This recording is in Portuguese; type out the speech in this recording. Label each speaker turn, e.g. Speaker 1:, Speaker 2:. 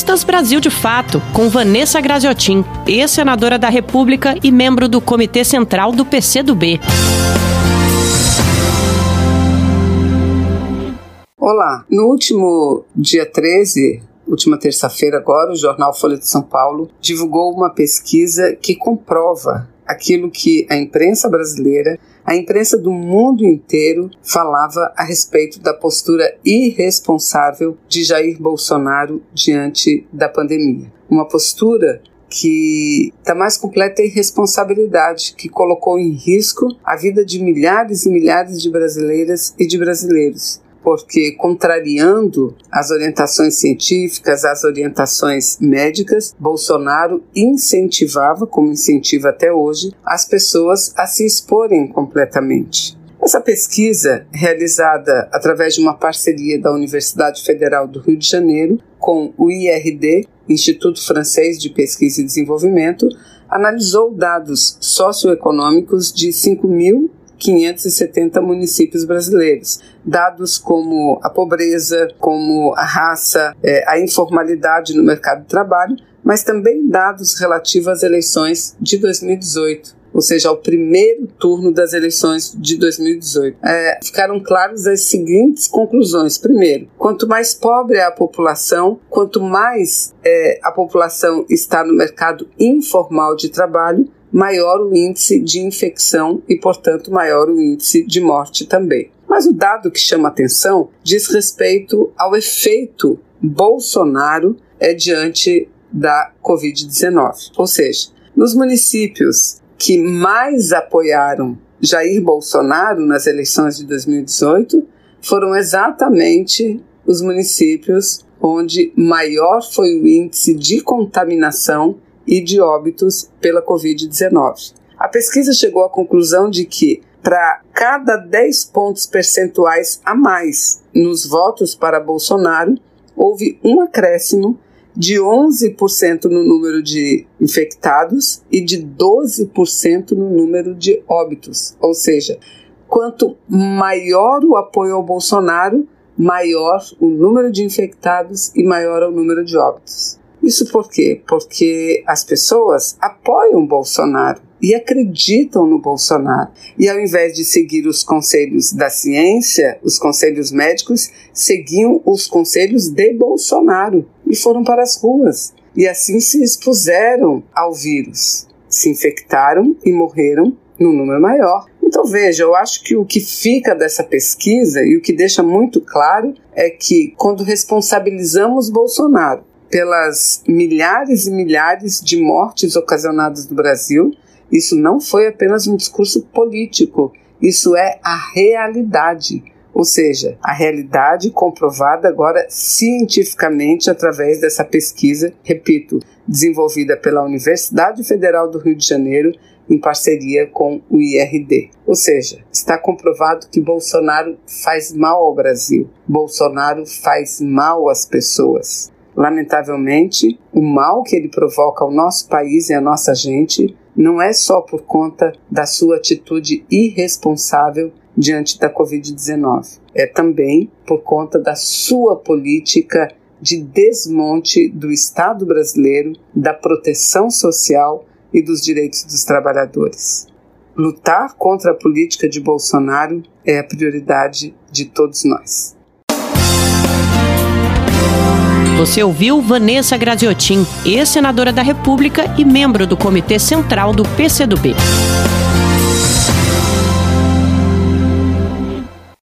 Speaker 1: Entrevistas Brasil de Fato, com Vanessa Graziotin, ex-senadora da República e membro do Comitê Central do PCdoB.
Speaker 2: Olá, no último dia 13, última terça-feira agora, o jornal Folha de São Paulo divulgou uma pesquisa que comprova aquilo que a imprensa brasileira, a imprensa do mundo inteiro falava a respeito da postura irresponsável de Jair Bolsonaro diante da pandemia. Uma postura que está mais completa irresponsabilidade, que colocou em risco a vida de milhares e milhares de brasileiras e de brasileiros porque contrariando as orientações científicas, as orientações médicas, Bolsonaro incentivava, como incentiva até hoje, as pessoas a se exporem completamente. Essa pesquisa, realizada através de uma parceria da Universidade Federal do Rio de Janeiro com o IRD, Instituto Francês de Pesquisa e Desenvolvimento, analisou dados socioeconômicos de 5 mil 570 municípios brasileiros. Dados como a pobreza, como a raça, é, a informalidade no mercado de trabalho, mas também dados relativos às eleições de 2018 ou seja, ao primeiro turno das eleições de 2018. É, ficaram claras as seguintes conclusões. Primeiro, quanto mais pobre é a população, quanto mais é, a população está no mercado informal de trabalho, maior o índice de infecção e, portanto, maior o índice de morte também. Mas o dado que chama atenção diz respeito ao efeito Bolsonaro é diante da Covid-19. Ou seja, nos municípios que mais apoiaram Jair Bolsonaro nas eleições de 2018 foram exatamente os municípios onde maior foi o índice de contaminação e de óbitos pela Covid-19. A pesquisa chegou à conclusão de que, para cada 10 pontos percentuais a mais nos votos para Bolsonaro, houve um acréscimo de 11% no número de infectados e de 12% no número de óbitos. Ou seja, quanto maior o apoio ao Bolsonaro, maior o número de infectados e maior o número de óbitos. Isso por quê? Porque as pessoas apoiam Bolsonaro e acreditam no Bolsonaro. E ao invés de seguir os conselhos da ciência, os conselhos médicos, seguiam os conselhos de Bolsonaro e foram para as ruas. E assim se expuseram ao vírus. Se infectaram e morreram num número maior. Então veja, eu acho que o que fica dessa pesquisa e o que deixa muito claro é que quando responsabilizamos Bolsonaro pelas milhares e milhares de mortes ocasionadas no Brasil. Isso não foi apenas um discurso político, isso é a realidade. Ou seja, a realidade comprovada agora cientificamente através dessa pesquisa, repito, desenvolvida pela Universidade Federal do Rio de Janeiro em parceria com o IRD. Ou seja, está comprovado que Bolsonaro faz mal ao Brasil, Bolsonaro faz mal às pessoas. Lamentavelmente, o mal que ele provoca ao nosso país e à nossa gente não é só por conta da sua atitude irresponsável diante da Covid-19, é também por conta da sua política de desmonte do Estado brasileiro, da proteção social e dos direitos dos trabalhadores. Lutar contra a política de Bolsonaro é a prioridade de todos nós.
Speaker 1: Você ouviu Vanessa Graziotin, ex-senadora da República e membro do Comitê Central do PCdoB.